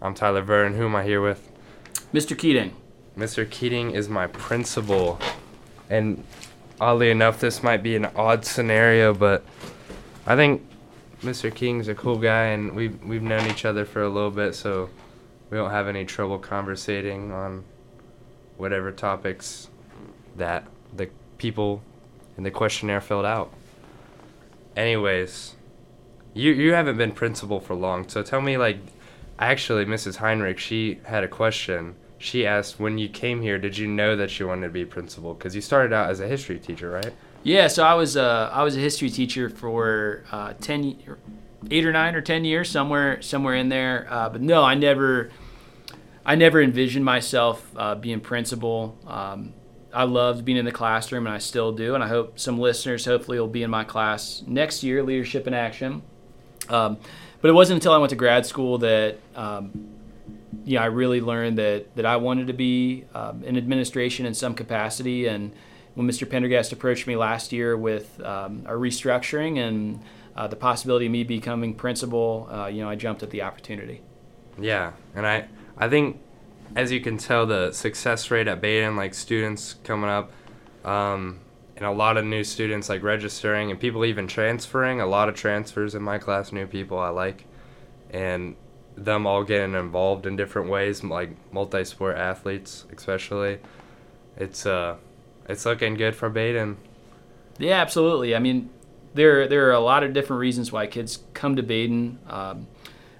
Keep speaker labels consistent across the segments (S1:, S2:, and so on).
S1: I'm Tyler Verne. Who am I here with?
S2: Mr. Keating.
S1: Mr. Keating is my principal. And oddly enough, this might be an odd scenario, but I think Mr. Keating's a cool guy, and we've, we've known each other for a little bit, so we don't have any trouble conversating on whatever topics that the people in the questionnaire filled out. Anyways, you you haven't been principal for long, so tell me like actually Mrs. Heinrich, she had a question. She asked when you came here, did you know that you wanted to be principal cuz you started out as a history teacher, right?
S2: Yeah, so I was uh, I was a history teacher for uh, 10 8 or 9 or 10 years somewhere somewhere in there. Uh, but no, I never I never envisioned myself uh, being principal. Um, I loved being in the classroom, and I still do. And I hope some listeners, hopefully, will be in my class next year, Leadership in Action. Um, but it wasn't until I went to grad school that um, I really learned that that I wanted to be um, in administration in some capacity. And when Mr. Pendergast approached me last year with um, a restructuring and uh, the possibility of me becoming principal, uh, you know, I jumped at the opportunity.
S1: Yeah, and I I think as you can tell, the success rate at Badin, like students coming up, um, and a lot of new students like registering and people even transferring. A lot of transfers in my class, new people I like, and them all getting involved in different ways, like multi-sport athletes especially. It's uh, it's looking good for Badin
S2: Yeah, absolutely. I mean, there there are a lot of different reasons why kids come to Badin Um,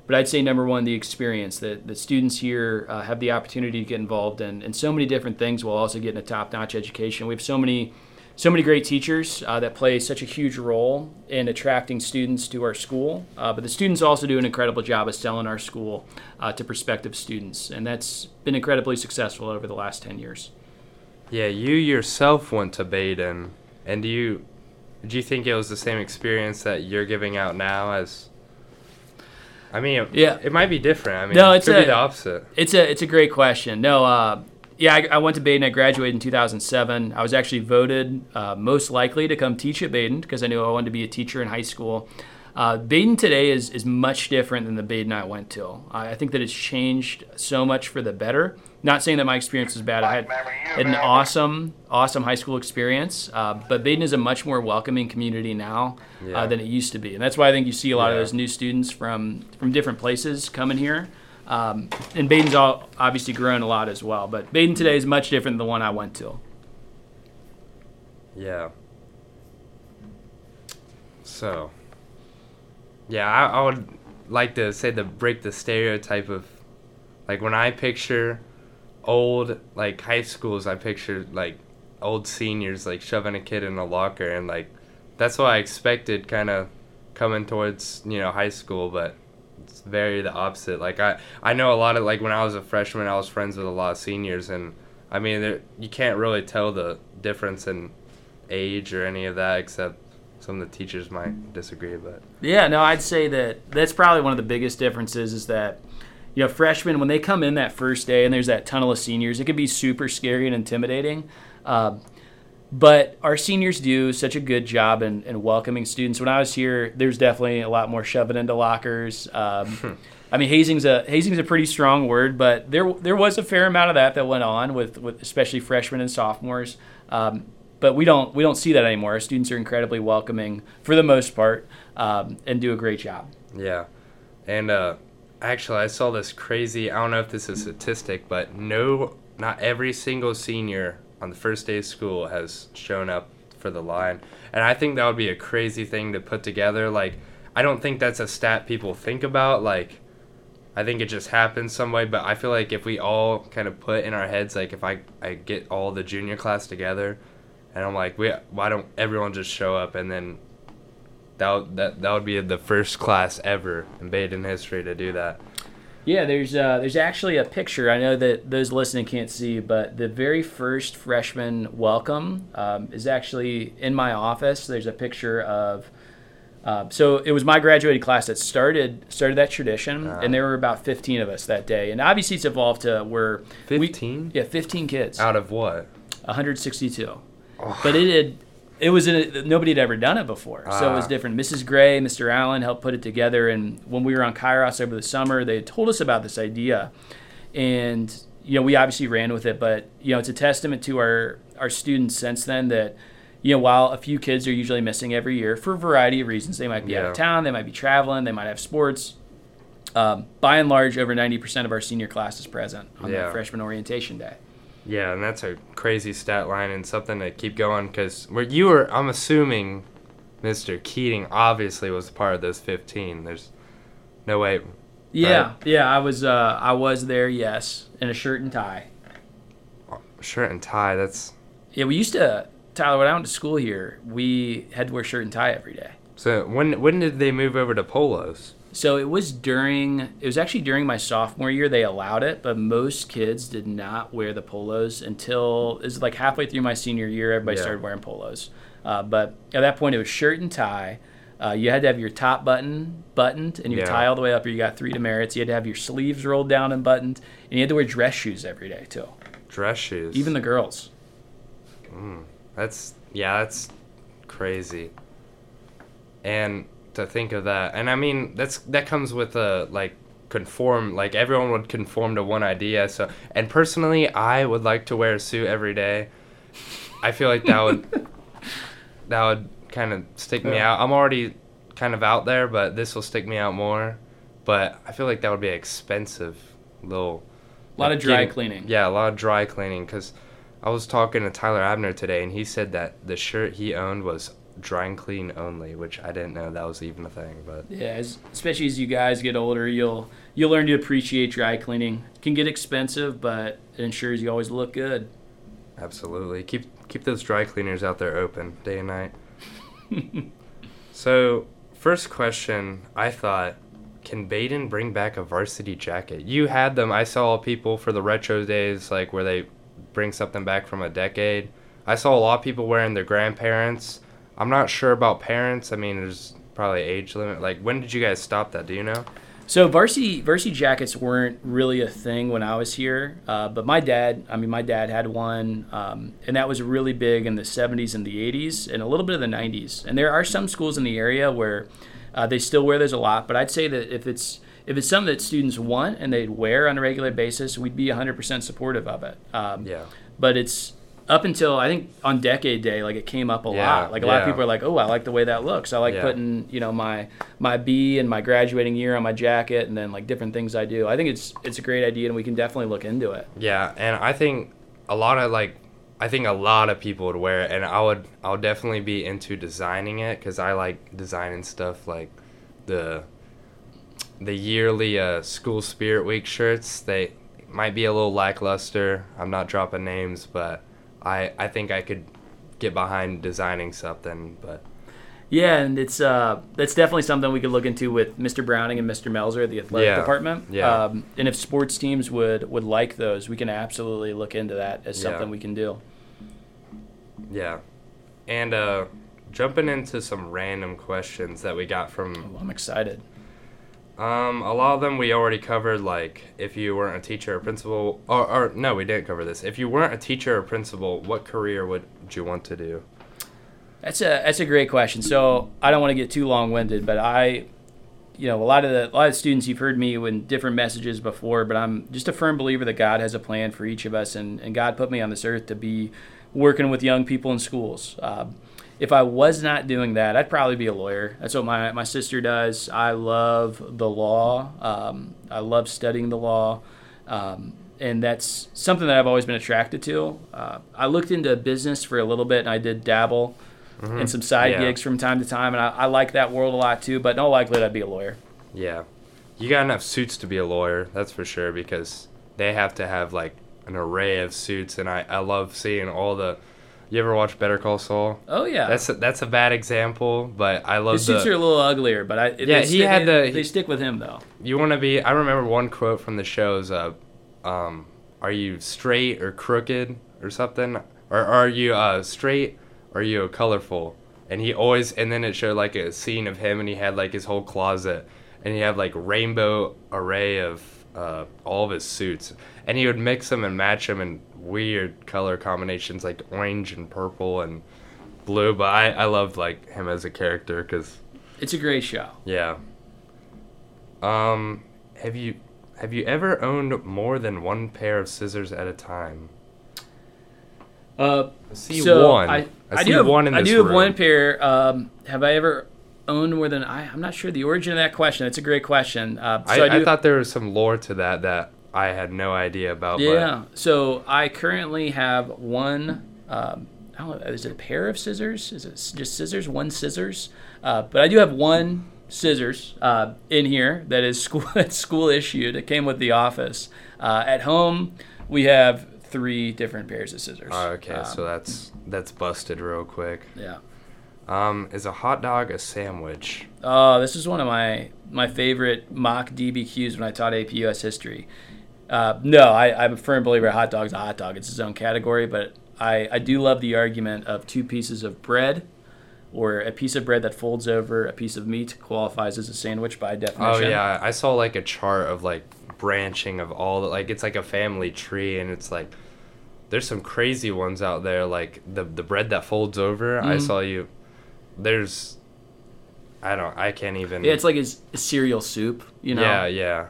S2: but I'd say number one, the experience that the students here uh, have the opportunity to get involved in, in so many different things while also getting a top-notch education. We have so many, so many great teachers uh, that play such a huge role in attracting students to our school. Uh, but the students also do an incredible job of selling our school uh, to prospective students, and that's been incredibly successful over the last ten years.
S1: Yeah, you yourself went to Badin, and do you do you think it was the same experience that you're giving out now as I mean, yeah, it might be different. I mean, no, it's it could a, be the opposite.
S2: It's a it's a great question. No, uh, yeah, I, I, went to Badin. I graduated in 2007. I was actually voted uh, most likely to come teach at Badin because I knew I wanted to be a teacher in high school. Uh, Badin today is, is much different than the Badin I went to. I think that it's changed so much for the better. Not saying that my experience was bad. I had, had an awesome, awesome high school experience, uh, but Badin is a much more welcoming community now uh, yeah. uh, than it used to be, and that's why I think you see a lot yeah. of those new students from from different places coming here. Um, and Badin's all, obviously grown a lot as well, but Badin today is much different than the one I went to.
S1: Yeah. So, yeah, I, I would like to say to break the stereotype of, like when I picture old like high schools, I picture, like old seniors like shoving a kid in a locker, and like that's what I expected, kind of coming towards you know high school, but it's very the opposite. Like I I know a lot of like when I was a freshman, I was friends with a lot of seniors, and I mean you can't really tell the difference in age or any of that except some of the teachers might disagree but
S2: yeah no i'd say that that's probably one of the biggest differences is that you know, freshmen when they come in that first day and there's that tunnel of seniors, it can be super scary and intimidating. Uh, but our seniors do such a good job in, in, welcoming students. When I was here, there's definitely a lot more shoving into lockers. Um, I mean, hazing's a hazing's a pretty strong word, but there there was a fair amount of that that went on with, with especially freshmen and sophomores. Um, but we don't we don't see that anymore. Our students are incredibly welcoming for the most part um, and do a great job.
S1: Yeah, and uh, actually, I saw this crazy. I don't know if this is a statistic, but no, not every single senior on the first day of school has shown up for the line, and I think that would be a crazy thing to put together. Like, I don't think that's a stat people think about. Like, I think it just happens some way, but I feel like if we all kind of put in our heads, like, if I I get all the junior class together, and I'm like, we why don't everyone just show up and then that that that would be the first class ever in Badin history to do that.
S2: Yeah, there's uh, there's actually a picture. I know that those listening can't see, but the very first freshman welcome um, is actually in my office. There's a picture of. Uh, so it was my graduating class that started started that tradition, uh, and there were about 15 of us that day. And obviously, it's evolved to where
S1: 15.
S2: yeah, 15 kids
S1: out of what?
S2: 162. Oh. But it had it was a, nobody had ever done it before, so it was
S1: Ah.
S2: different. Mrs. Gray, Mr. Allen helped put it together, and when we were on Kairos over the summer, they had told us about this idea, and you know we obviously ran with it, but you know it's a testament to our our students since then that you know while a few kids are usually missing every year for a variety of reasons, they might be out of town, they might be traveling, they might have sports. Um, by and large, over ninety percent of our senior class is present on
S1: Yeah.
S2: the freshman orientation day.
S1: Yeah, and that's a crazy stat line and something to keep going because where you were, I'm assuming Mr. Keating obviously was part of those 15. There's no way.
S2: Yeah, yeah, I was uh, I was there, yes, in a shirt and tie.
S1: Shirt and tie, that's.
S2: Yeah, we used to Tyler when I went to school here, we had to wear shirt and tie every day.
S1: So when when did they move over to polos?
S2: So it was during it was actually during my sophomore year they allowed it, but most kids did not wear the polos until it was like halfway through my senior year. Everybody
S1: Yeah.
S2: started wearing polos, uh, but at that point it was shirt and tie. Uh, you had to have your top button buttoned and your
S1: Yeah.
S2: tie all the way up, or you got three demerits. You had to have your sleeves rolled down and buttoned, and you had to wear dress shoes every day too.
S1: Dress shoes.
S2: Even the girls.
S1: That's yeah, that's crazy. And to think of that, and I mean that's that comes with a like conform like everyone would conform to one idea. So and personally, I would like to wear a suit every day. I feel like that would that would kind of stick me out. I'm already kind of out there, but this will stick me out more. But I feel like that would be expensive little.
S2: A lot
S1: like,
S2: of dry
S1: getting-
S2: cleaning.
S1: Yeah, a lot of dry cleaning because I was talking to Tyler Abner today, and he said that the shirt he owned was dry and clean only, which I didn't know that was even a thing. But
S2: Yeah, as, especially as you guys get older, you'll you'll learn to appreciate dry cleaning. It can get expensive, but it ensures you always look good.
S1: absolutely, keep keep those dry cleaners out there open day and night. so, first question, I thought, can Badin bring back a varsity jacket? You had them. I saw people for the retro days, like where they bring something back from a decade. I saw a lot of people wearing their grandparents. I'm not sure about parents. I mean, there's probably age limit. Like, when did you guys stop that? Do you know?
S2: So varsity varsity jackets weren't really a thing when I was here, uh, but my dad, I mean, my dad had one, um, and that was really big in the '70s and the '80s, and a little bit of the '90s. And there are some schools in the area where uh, they still wear those a lot, but I'd say that if it's if it's something that students want and they'd wear on a regular basis, we'd be 100% supportive of it. Um,
S1: Yeah.
S2: but it's up until I think on Decade Day, like it came up a
S1: Yeah,
S2: lot. Like a lot of people are like, "Oh, I like the way that looks. I like
S1: Yeah.
S2: putting you know my my B and my graduating year on my jacket, and then like different things I do." I think it's it's a great idea, and we can definitely look into it.
S1: Yeah, and I think a lot of like, I think a lot of people would wear it, and I would, I'll definitely be into designing it because I like designing stuff like the, the yearly uh, school spirit week shirts. They might be a little lackluster. I'm not dropping names, but I, I think I could get behind designing something. But
S2: Yeah, and it's uh that's definitely something we could look into with Mr. Browning and Mr. Melzer, at the athletic
S1: Yeah,
S2: department.
S1: yeah.
S2: Um, and if sports teams would would like those, we can absolutely look into that as
S1: Yeah.
S2: something we can do.
S1: yeah, and uh, jumping into some random questions that we got from
S2: Oh, I'm excited.
S1: Um, a lot of them we already covered, like if you weren't a teacher or principal, or, or no, we didn't cover this. If you weren't a teacher or principal, what career would you want to do?
S2: That's a that's a great question. So I don't want to get too long winded, but I, you know, a lot of the a lot of students you've heard me in different messages before, but I'm just a firm believer that God has a plan for each of us, and, and God put me on this earth to be working with young people in schools. Uh, if I was not doing that, I'd probably be a lawyer. That's what my, my sister does. I love the law. Um, I love studying the law. Um, and that's something that I've always been attracted to. Uh, I looked into business for a little bit and I did dabble in some side
S1: Mm-hmm. Yeah.
S2: gigs from time to time. And I, I like that world a lot too, but no all likelihood, I'd be a lawyer.
S1: Yeah, you got enough suits to be a lawyer, that's for sure, because they have to have like an array of suits, and I, I love seeing all the. You ever watch Better Call Saul?
S2: Oh, yeah.
S1: That's a, that's a bad example, but I love
S2: His suits
S1: the.
S2: are a little uglier, but I,
S1: Yeah, he
S2: stick,
S1: had
S2: they,
S1: the-
S2: they stick with him though.
S1: you want to be. I remember one quote from the shows. Uh, um, are you straight or crooked or something? Or are you uh, straight? Or are you colorful? And he always. And then it showed like a scene of him, and he had like his whole closet, and he had like rainbow array of uh, all of his suits, and he would mix them and match them in weird color combinations, like orange and purple, and Blue, but I I loved like him as a character because
S2: It's a great show.
S1: yeah. Um, have you have you ever owned more than one pair of scissors at a time?
S2: Uh,
S1: I see
S2: so
S1: one.
S2: I, I,
S1: see
S2: do have,
S1: one
S2: I do have
S1: room.
S2: one pair. Um, have I ever owned more than I? I'm not sure the origin of that question. It's a great question. Uh, so
S1: I,
S2: I, do,
S1: I thought there was some lore to that that I had no idea about.
S2: Yeah. So I currently have one. Um, I don't know. Is it a pair of scissors? Is it just scissors? One scissors? Uh, but I do have one scissors uh, in here that is school school issued. It came with the office. Uh, at home, we have three different pairs of scissors.
S1: Oh, okay,
S2: Um,
S1: so that's that's busted real quick.
S2: yeah.
S1: Um, is a hot dog a sandwich?
S2: Oh, this is one of my my favorite mock DBQs when I taught AP US history. Uh, no, I, I'm a firm believer a hot dog's a hot dog. It's its own category, but I, I do love the argument of two pieces of bread or a piece of bread that folds over a piece of meat qualifies as a sandwich by definition.
S1: Oh yeah, I saw like a chart of like branching of all the like it's like a family tree and it's like there's some crazy ones out there like the the bread that folds over. I
S2: Mhm.
S1: saw you. There's, I don't. I can't even.
S2: Yeah, it's like a cereal soup, you know,
S1: yeah, yeah.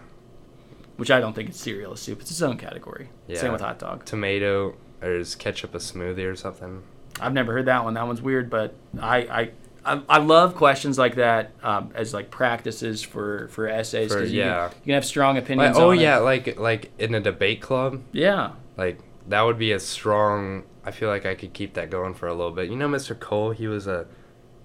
S2: Which I don't think it's cereal soup. It's its own category.
S1: Yeah.
S2: Same with hot dog.
S1: Tomato or is ketchup a smoothie or something?
S2: I've never heard that one. That one's weird, but I I, I, I love questions like that um, as like practices for for essays
S1: For-
S2: because you,
S1: yeah.
S2: can, you can have strong
S1: Like,
S2: opinions.
S1: oh
S2: on it.
S1: yeah, like like in a debate club.
S2: yeah.
S1: Like that would be a strong. I feel like I could keep that going for a little bit. You know, Mr. Cole, he was a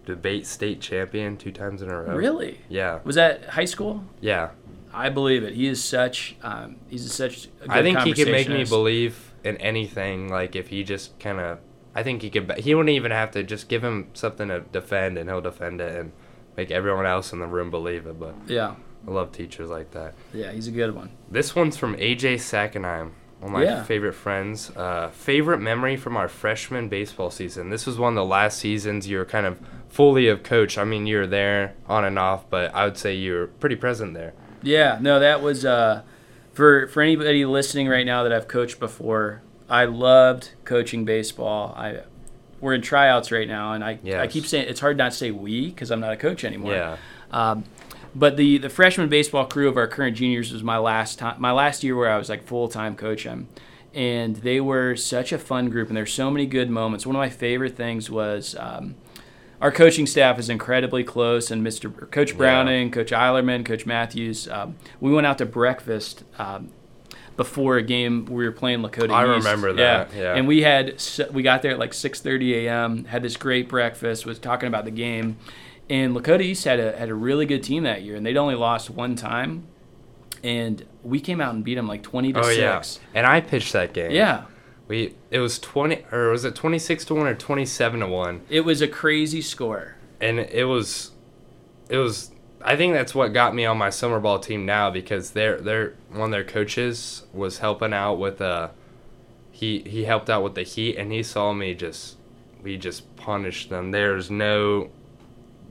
S1: debate state champion two times in a row.
S2: Really?
S1: Yeah,
S2: Was that high school?
S1: yeah.
S2: I believe it. He is such. Um, he's such. A good
S1: I think he could make me believe in anything. Like if he just kind of, I think he could. He wouldn't even have to just give him something to defend, and he'll defend it and make everyone else in the room believe it. But
S2: Yeah.
S1: I love teachers like that.
S2: Yeah. He's a good one.
S1: This one's from AJ Sackenheim, one of my
S2: Yeah.
S1: favorite friends. Uh, favorite memory from our freshman baseball season. This was one of the last seasons you were kind of fully of coach. I mean, you were there on and off, but I would say you were pretty present there.
S2: Yeah, no, that was uh, for for anybody listening right now that I've coached before. I loved coaching baseball. I we're in tryouts right now, and I I keep saying it's hard not to say we because I'm not a coach anymore.
S1: Yeah.
S2: Um, but the the freshman baseball crew of our current juniors was my last time, my last year where I was like full time coaching, and they were such a fun group, and there's so many good moments. One of my favorite things was. Um, our coaching staff is incredibly close, and Mr. Coach Browning, Coach Eilerman, Coach Matthews. Um, we went out to breakfast um, before a game we were playing Lakota
S1: I
S2: East.
S1: remember that, yeah. yeah.
S2: and we had we got there at like 6:30 a.m. Had this great breakfast. Was talking about the game, and Lakota East had a had a really good team that year, and they'd only lost one time, and we came out and beat them like 20 to
S1: Oh
S2: six.
S1: yeah. And I pitched that game.
S2: Yeah.
S1: We it was twenty or was it twenty six to one or twenty seven to one?
S2: It was a crazy score.
S1: And it was, it was. I think that's what got me on my summer ball team now because their their one of their coaches was helping out with uh he he helped out with the heat and he saw me just we just punished them. There's no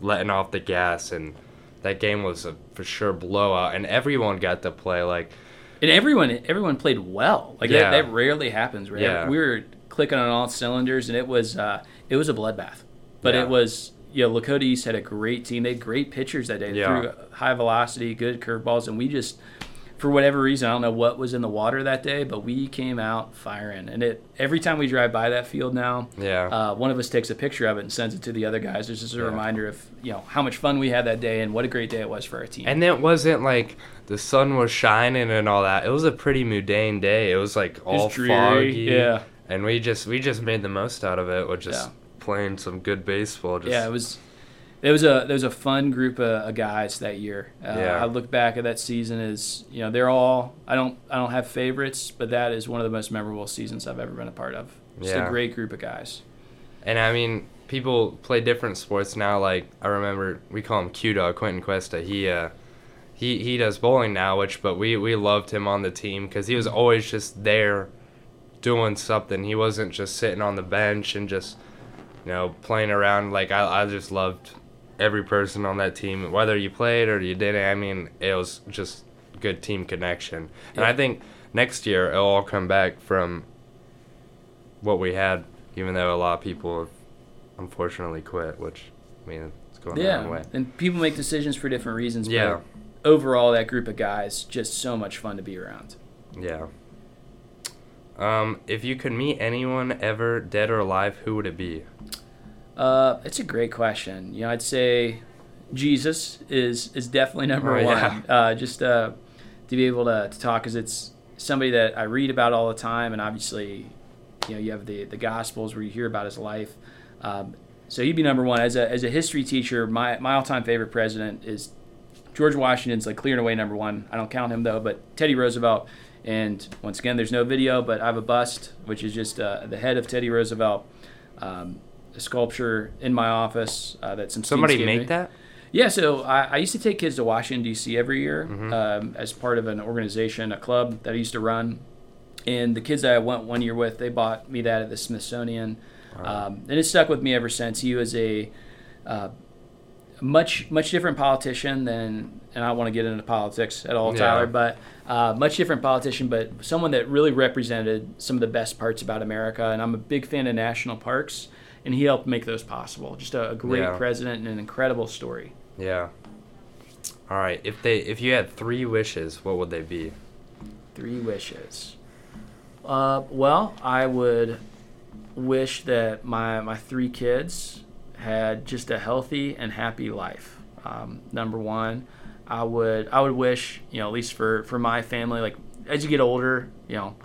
S1: letting off the gas and that game was a for sure blowout and everyone got to play like
S2: And everyone everyone played well. Like
S1: Yeah.
S2: that, that rarely happens, right?
S1: Yeah.
S2: We were clicking on all cylinders and it was uh, it was a bloodbath. But
S1: Yeah.
S2: it was you know, Lakota East had a great team. They had great pitchers that day. They
S1: Yeah.
S2: threw high velocity, good curveballs, and we just for whatever reason, I don't know what was in the water that day, but we came out firing. And it every time we drive by that field now,
S1: yeah.
S2: uh, one of us takes a picture of it and sends it to the other guys. It's just a
S1: Yeah.
S2: reminder of you know how much fun we had that day and what a great day it was for our team.
S1: And it wasn't like the sun was shining and all that. It was a pretty mundane day. It was like all
S2: dreary,
S1: foggy.
S2: yeah.
S1: And we just we just made the most out of it with just
S2: Yeah.
S1: playing some good baseball. Just,
S2: yeah, it was. It was a there was a fun group of, of guys that year. Uh,
S1: Yeah.
S2: I look back at that season as you know they're all I don't I don't have favorites, but that is one of the most memorable seasons I've ever been a part of. Just
S1: Yeah.
S2: a great group of guys.
S1: And I mean, people play different sports now. Like I remember we call him Q Dog Quentin Cuesta. He uh he he does bowling now, which but we we loved him on the team because he was always just there doing something. He wasn't just sitting on the bench and just you know playing around. Like I I just loved every person on that team, whether you played or you didn't. I mean, it was just good team connection. And I think next year it'll all come back from what we had, even though a lot of people have unfortunately quit, which I mean it's going the wrong way.
S2: and people make decisions for different reasons.
S1: Yeah.
S2: But overall, that group of guys just so much fun to be around.
S1: Yeah. Um, if you could meet anyone ever, dead or alive, who would it be?
S2: Uh, it's a great question. You know, I'd say Jesus is is definitely number
S1: Oh,
S2: one.
S1: yeah.
S2: Uh, just uh, to be able to, to talk, because it's somebody that I read about all the time, and obviously, you know, you have the the Gospels where you hear about his life. Um, so he'd be number one as a as a history teacher. My my all time favorite president is George Washington's like clearing away number one. I don't count him though, but Teddy Roosevelt. And once again, there's no video, but I have a bust, which is just uh, the head of Teddy Roosevelt. Um, sculpture in my office uh,
S1: Somebody make that?
S2: Yeah, so I, I used to take kids to Washington D.C. every year
S1: Mhm.
S2: um, as part of an organization, a club that I used to run. And the kids that I went one year with, they bought me that at the Smithsonian,
S1: Wow.
S2: um, and it stuck with me ever since. He was a uh, much much different politician than, and I don't want to get into politics at all,
S1: Yeah.
S2: Tyler, but uh, much different politician, but someone that really represented some of the best parts about America. And I'm a big fan of national parks, and he helped make those possible. Just a, a great
S1: Yeah.
S2: president and an incredible story.
S1: Yeah. All right. If they if you had three wishes, what would they be?
S2: Three wishes. Uh, well, I would wish that my my three kids had just a healthy and happy life. Um, number one, I would I would wish you know at least for for my family like as you get older you know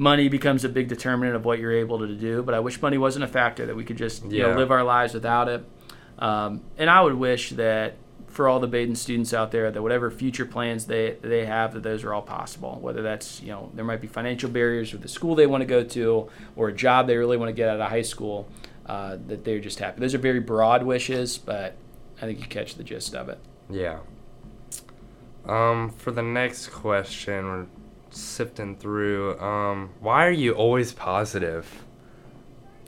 S2: money becomes a big determinant of what you're able to do. But I wish money wasn't a factor that we could just you know live our lives without it. Um, and I would wish that for all the Badin students out there that whatever future plans they they have that those are all possible. Whether that's you know there might be financial barriers with the school they want to go to or a job they really want to get out of high school. Uh, that they're just happy. Those are very broad wishes, but I think you catch the gist of it.
S1: Yeah. Um, for the next question, we're sifting through. Um, why are you always positive?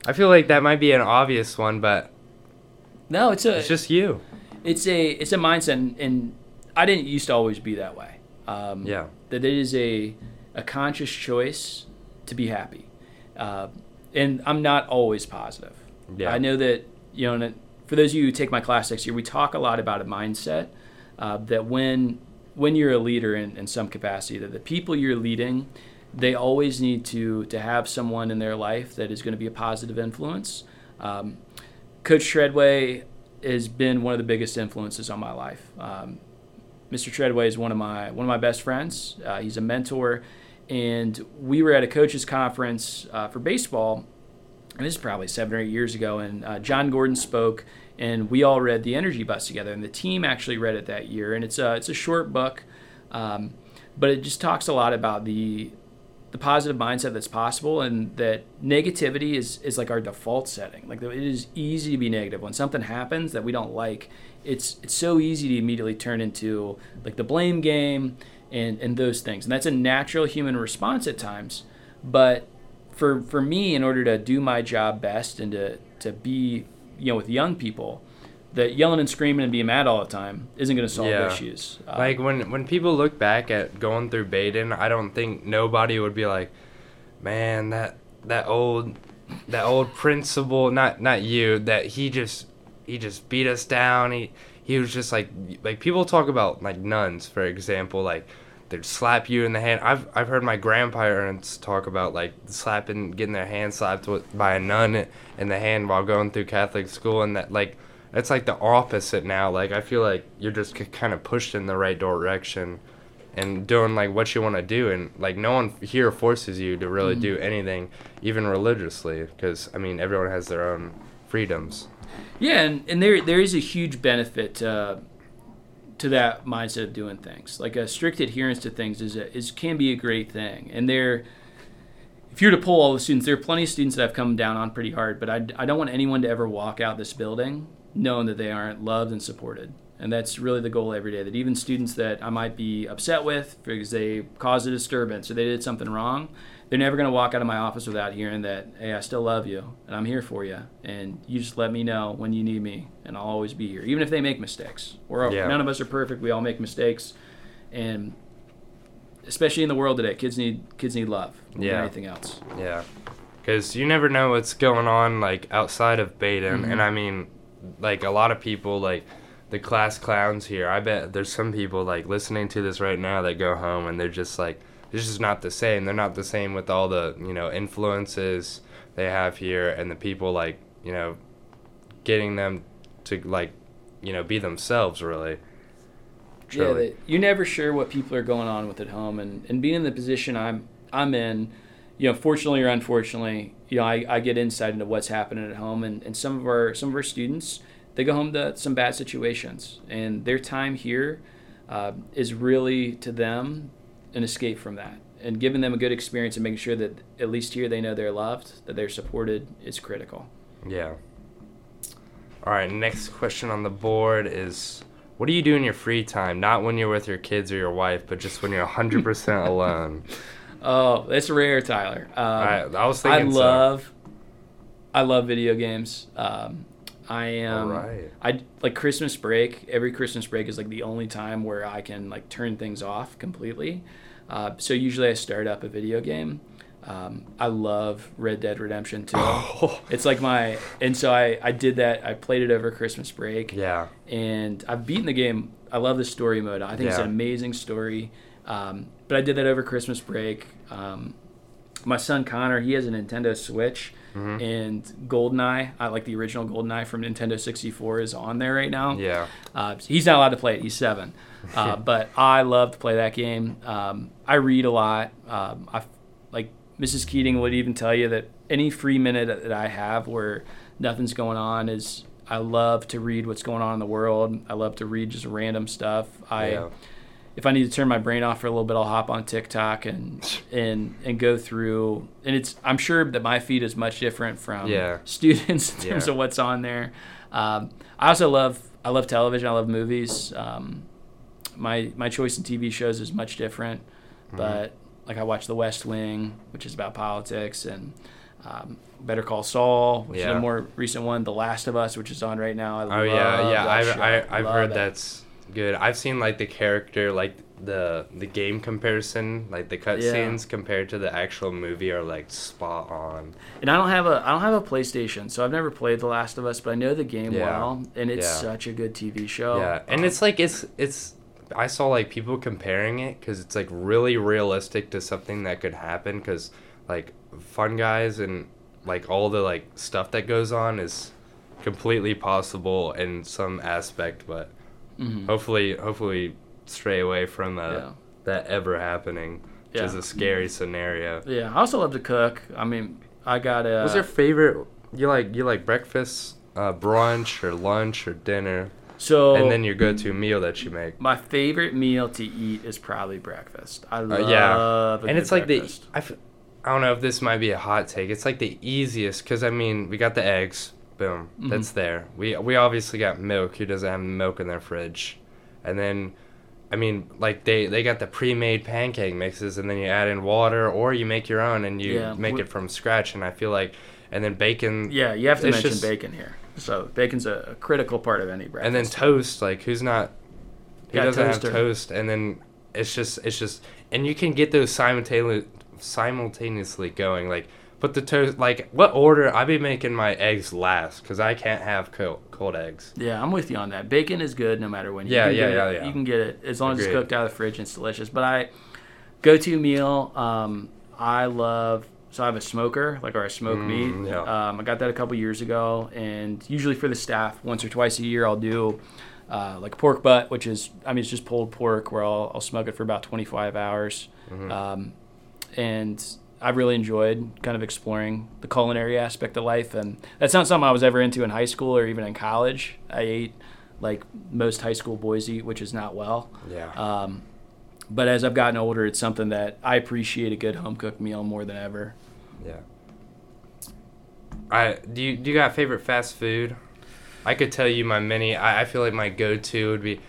S1: I feel like that might be an obvious one, but
S2: No, it's a
S1: it's just you.
S2: it's a it's a mindset, and, and I didn't used to always be that way. Um,
S1: Yeah.
S2: that it is a a conscious choice to be happy, uh, and I'm not always positive.
S1: Yeah.
S2: I know that you know. For those of you who take my class next year, we talk a lot about a mindset uh, that when when you're a leader in, in some capacity, that the people you're leading, they always need to to have someone in their life that is going to be a positive influence. Um, Coach Treadway has been one of the biggest influences on my life. Um, Mr. Treadway is one of my one of my best friends. Uh, he's a mentor, and we were at a coaches conference uh, for baseball, and this is probably seven or eight years ago. And uh, Jon Gordon spoke, and we all read the Energy Bus together, and the team actually read it that year. And it's a it's a short book, um, but it just talks a lot about the the positive mindset that's possible and that negativity is, is like our default setting like it is easy to be negative when something happens that we don't like it's it's so easy to immediately turn into like the blame game and and those things and that's a natural human response at times but for for me in order to do my job best and to to be you know with young people that yelling and screaming and being mad all the time isn't going to solve
S1: Yeah.
S2: issues Uh,
S1: Like when when people look back at going through Badin, I don't think nobody would be like, man, that that old that old principal, not not you, that he just he just beat us down. He he was just like like people talk about like nuns, for example, like they'd slap you in the hand. I've I've heard my grandparents talk about like slapping, getting their hand slapped with, by a nun in the hand while going through Catholic school, and that like it's like the opposite now. Like I feel like you're just kind of pushed in the right direction, and doing like what you want to do, and like no one here forces you to really mm-hmm. do anything, even religiously, because I mean everyone has their own freedoms.
S2: Yeah, and, and there there is a huge benefit to, to that mindset of doing things. Like a strict adherence to things is a, is can be a great thing. And there, if you were to pull all the students, there are plenty of students that I've come down on pretty hard. But I, I don't want anyone to ever walk out this building knowing that they aren't loved and supported. And that's really the goal every day. That even students that I might be upset with because they caused a disturbance or they did something wrong, they're never going to walk out of my office without hearing that, hey, I still love you and I'm here for you. And you just let me know when you need me and I'll always be here, even if they make mistakes. We're,
S1: Yeah.
S2: None of us are perfect. We all make mistakes. And especially in the world today, kids need kids need love more than
S1: Yeah.
S2: anything else.
S1: Yeah. because you never know what's going on like outside of Badin,
S2: Mhm.
S1: and I mean, like a lot of people like the class clowns here. I bet there's some people like listening to this right now that go home and they're just like, it's just not the same. They're not the same with all the you know influences they have here and the people like you know getting them to like you know be themselves really.
S2: Yeah,
S1: Truly.
S2: that you're never sure what people are going on with at home, and, and being in the position I'm I'm in, you know, fortunately or unfortunately, you know, I, I get insight into what's happening at home, and, and some of our some of our students they go home to some bad situations, and their time here uh, is really to them an escape from that, and giving them a good experience and making sure that at least here they know they're loved, that they're supported is critical.
S1: Yeah. All right, next question on the board is what do you do in your free time? Not when you're with your kids or your wife, but just when you're 100% alone.
S2: Oh, that's rare, Tyler. Um,
S1: I, I was
S2: I
S1: thinking
S2: love, I love video games. Um, I am.
S1: Alright.
S2: I like Christmas break. Every Christmas break is like the only time where I can like turn things off completely. Uh, so usually I start up a video game. Um, I love Red Dead Redemption 2. It's like my and so I I did that. I played it over Christmas break
S1: Yeah.
S2: and I've beaten the game. I love the story mode. I think it's an amazing story. Um, but I did that over Christmas break. Um, my son Connor, he has a Nintendo Switch,
S1: Mhm.
S2: and GoldenEye, I like the original GoldenEye from Nintendo 64, is on there right now.
S1: Yeah.
S2: Uh, he's not allowed to play it. He's seven, uh, but I love to play that game. Um, I read a lot. Um, I like Mrs. Keating would even tell you that any free minute that I have where nothing's going on is I love to read what's going on in the world. I love to read just random stuff. I
S1: Yeah.
S2: If I need to turn my brain off for a little bit, I'll hop on TikTok and and and go through. And it's I'm sure that my feed is much different from
S1: Yeah.
S2: students in terms
S1: Yeah.
S2: of what's on there. Um, I also love I love television. I love movies. Um, my my choice in TV shows is much different,
S1: Mm-hmm.
S2: but like I watch The West Wing, which is about politics, and um, Better Call Saul, which is a more recent one. The Last of Us, which is on right now. I
S1: Oh yeah, yeah. I've. I, I've
S2: Love
S1: heard
S2: it.
S1: that's good. I've seen like the character, like the the game comparison, like the cutscenes compared to the actual movie are like spot on.
S2: And I don't have a I don't have a PlayStation, so I've never played The Last of Us, but I know the game
S1: Yeah.
S2: well, and it's
S1: Yeah.
S2: such a good TV show.
S1: Yeah, and it's like it's it's. I saw like people comparing it because it's like really realistic to something that could happen. Because like fungi and like all the like stuff that goes on is completely possible in some aspect, but
S2: Mhm.
S1: hopefully, hopefully stray away from uh,
S2: Yeah.
S1: that ever happening, which is a scary scenario.
S2: Yeah, I also love to cook. I mean, I got a.
S1: What's your favorite? You like you like breakfast, uh, brunch, or lunch, or dinner,
S2: so
S1: and then your go-to meal that you make.
S2: my favorite meal to eat is probably breakfast. I love
S1: Uh, yeah.
S2: a
S1: and it's like
S2: breakfast.
S1: the I, f- I don't know if this might be a hot take. It's like the easiest because I mean we got the eggs, boom,
S2: Mhm.
S1: that's there. We we obviously got milk. Who doesn't have milk in their fridge? And then, I mean, like they they got the pre-made pancake mixes, and then you add in water, or you make your own and you
S2: Yeah,
S1: make it from scratch. And I feel like, and then bacon.
S2: Yeah, you have to mention
S1: just-
S2: bacon here. So bacon's a, a critical part of any breakfast.
S1: and then toast like who's not who
S2: Yeah,
S1: doesn't
S2: toaster.
S1: have toast and then it's just it's just and you can get those simultaneously simultaneously going like put the toast like what order i be making my eggs last because i can't have cold, cold eggs
S2: Yeah, I'm with you on that. Bacon is good no matter when. You
S1: Yeah,
S2: can
S1: yeah,
S2: get
S1: yeah,
S2: it,
S1: yeah.
S2: You can get it as long as it's cooked out of the fridge and it's delicious. But I go to meal. Um, I love. So I have a smoker, like or I smoke
S1: Mm,
S2: meat.
S1: yeah.
S2: Um, I got that a couple years ago, and usually for the staff, once or twice a year, I'll do uh, like pork butt, which is I mean it's just pulled pork, where I'll, I'll smoke it for about 25 hours.
S1: Mhm.
S2: Um, and I've really enjoyed kind of exploring the culinary aspect of life, and that's not something I was ever into in high school or even in college. I ate like most high school boys eat, which is not well.
S1: yeah
S2: Um, but as I've gotten older, it's something that I appreciate a good home cooked meal more than ever.
S1: yeah i do you do you got favorite fast food i could tell you my mini i, I feel like my go-to would be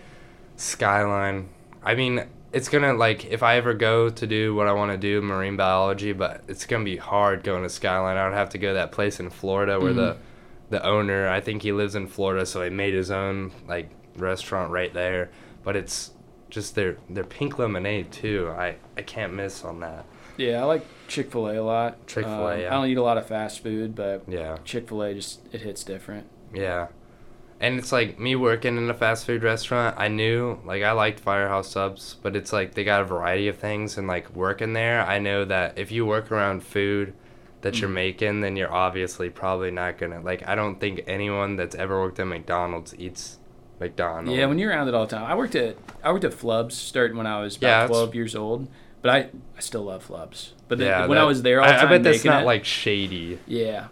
S1: skyline i mean it's gonna like if i ever go to do what i want to do marine biology but it's gonna be hard going to skyline i would have to go to that place in florida where the the owner i think he lives in florida so he made his own like restaurant right there but it's just their their pink lemonade too i i can't miss on that
S2: Yeah, I like Chick Fil A a lot.
S1: Chick-fil-A,
S2: Um,
S1: yeah.
S2: I don't eat a lot of fast food, but
S1: Yeah.
S2: Chick Fil A just it hits different.
S1: Yeah. And it's like me working in a fast food restaurant, I knew like I liked Firehouse subs, but it's like they got a variety of things and like working there, I know that if you work around food that you're
S2: Mm.
S1: making, then you're obviously probably not gonna like I don't think anyone that's ever worked at McDonald's eats McDonald's.
S2: Yeah, when you're around it all the time. I worked at I worked at Flubs starting when I was about
S1: Yeah,
S2: 12 years old, but I I still love Flubs. But
S1: yeah,
S2: when I was there all the
S1: I,
S2: time
S1: I bet that's not
S2: it-
S1: like shady.
S2: yeah.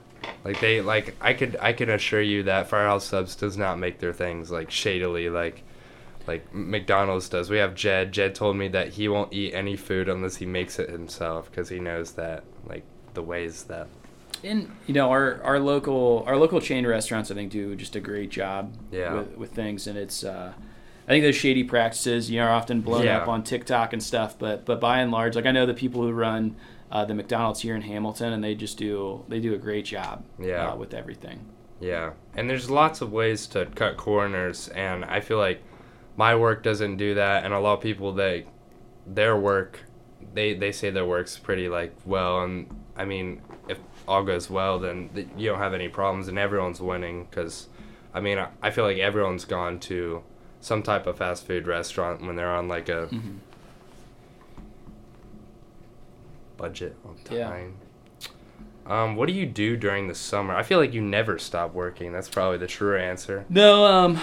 S1: Like they like I could I can assure you that Firehouse Subs does not make their things like shadily like like McDonald's does. We have Jed. Jed told me that he won't eat any food unless he makes it himself because he knows that like the ways that
S2: And you know our our local our local chain restaurants I think do just a great job
S1: Yeah.
S2: with, with things and it's uh, I think those shady practices you know are often blown
S1: Yeah.
S2: up on TikTok and stuff but but by and large like I know the people who run uh, the McDonald's here in Hamilton and they just do they do a great job
S1: Yeah.
S2: uh, with everything.
S1: yeah. And there's lots of ways to cut corners, and I feel like my work doesn't do that, and a lot of people they their work they they say their work's pretty like well, and I mean if all goes well, then th- you don't have any problems, and everyone's winning because I mean I, I feel like everyone's gone to some type of fast food restaurant when they're on like a
S2: Mhm.
S1: Budget
S2: Yeah.
S1: time. Um, what do you do during the summer? I feel like you never stop working. That's probably the truer answer.
S2: No, um,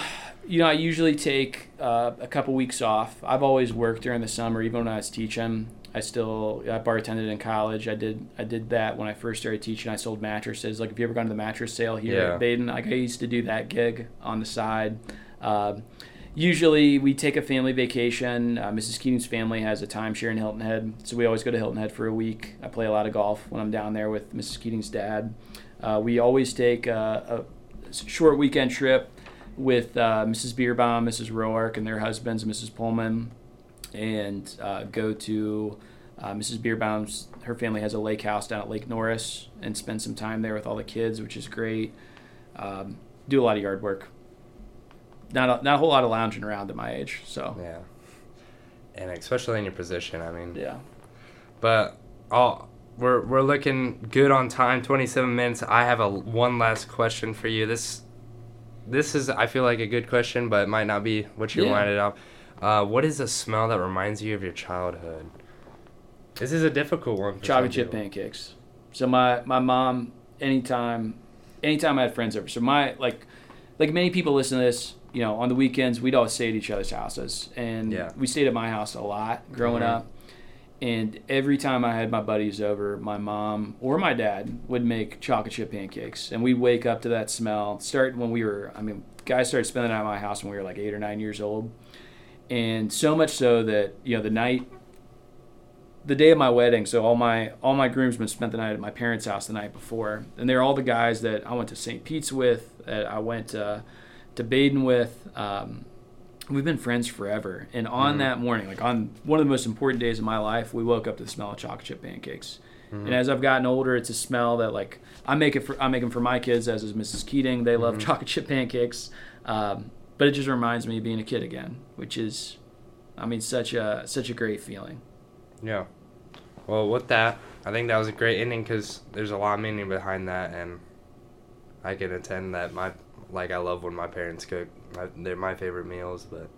S2: you know, I usually take uh, a couple weeks off. I've always worked during the summer, even when I was teaching. I still I bartended in college. I did I did that when I first started teaching. I sold mattresses. Like if you ever gone to the mattress sale here
S1: Yeah.
S2: at Badin, like I used to do that gig on the side. Um, usually we take a family vacation. Uh, Mrs. Keating's family has a timeshare in Hilton Head, so we always go to Hilton Head for a week. I play a lot of golf when I'm down there with Mrs. Keating's dad. Uh, we always take a, a short weekend trip with uh, Mrs. Beerbaum, Mrs. Roark, and their husbands, Mrs. Pullman, and uh, go to uh, Mrs. Beerbaum's. Her family has a lake house down at Lake Norris, and spend some time there with all the kids, which is great. Um, do a lot of yard work. Not a, not a whole lot of lounging around at my age, so
S1: Yeah. And especially in your position, I mean.
S2: yeah.
S1: But all we're we're looking good on time. Twenty seven minutes. I have a one last question for you. This this is I feel like a good question, but it might not be what you
S2: Yeah.
S1: wanted off. Uh, what is a smell that reminds you of your childhood? This is a difficult one.
S2: chocolate chip pancakes. So my my mom, anytime, anytime I had friends over. So my like, like many people listen to this. You know, on the weekends we'd always stay at each other's houses, and
S1: Yeah.
S2: we stayed at my house a lot growing
S1: Mhm.
S2: up. And every time I had my buddies over, my mom or my dad would make chocolate chip pancakes, and we'd wake up to that smell. Start when we were, I mean, guys started spending it at my house when we were like eight or nine years old, and so much so that you know the night the day of my wedding, so all my all my groomsmen spent the night at my parents' house the night before, and they're all the guys that I went to St. Pete's with, that I went uh, to Badin with. Um, we've been friends forever, and on
S1: Mhm.
S2: that morning, like on one of the most important days of my life, we woke up to the smell of chocolate chip pancakes.
S1: Mhm.
S2: And as I've gotten older, it's a smell that like I make it for I make them for my kids, as is Mrs. Keating. They love
S1: Mhm.
S2: chocolate chip pancakes, um, but it just reminds me of being a kid again, which is, I mean, such a such a great feeling.
S1: Yeah. Well, with that, I think that was a great ending because there's a lot of meaning behind that, and I can attend that. My like, I love when my parents cook. My, they're my favorite meals. But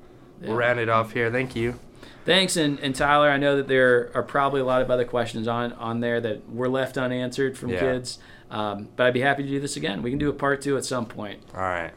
S1: we'll
S2: Yeah.
S1: round it off here. Thank you.
S2: Thanks, and, and Tyler, I know that there are probably a lot of other questions on, on there that were left unanswered from
S1: Yeah.
S2: kids, um, but I'd be happy to do this again. We can do a part two at some point.
S1: All right.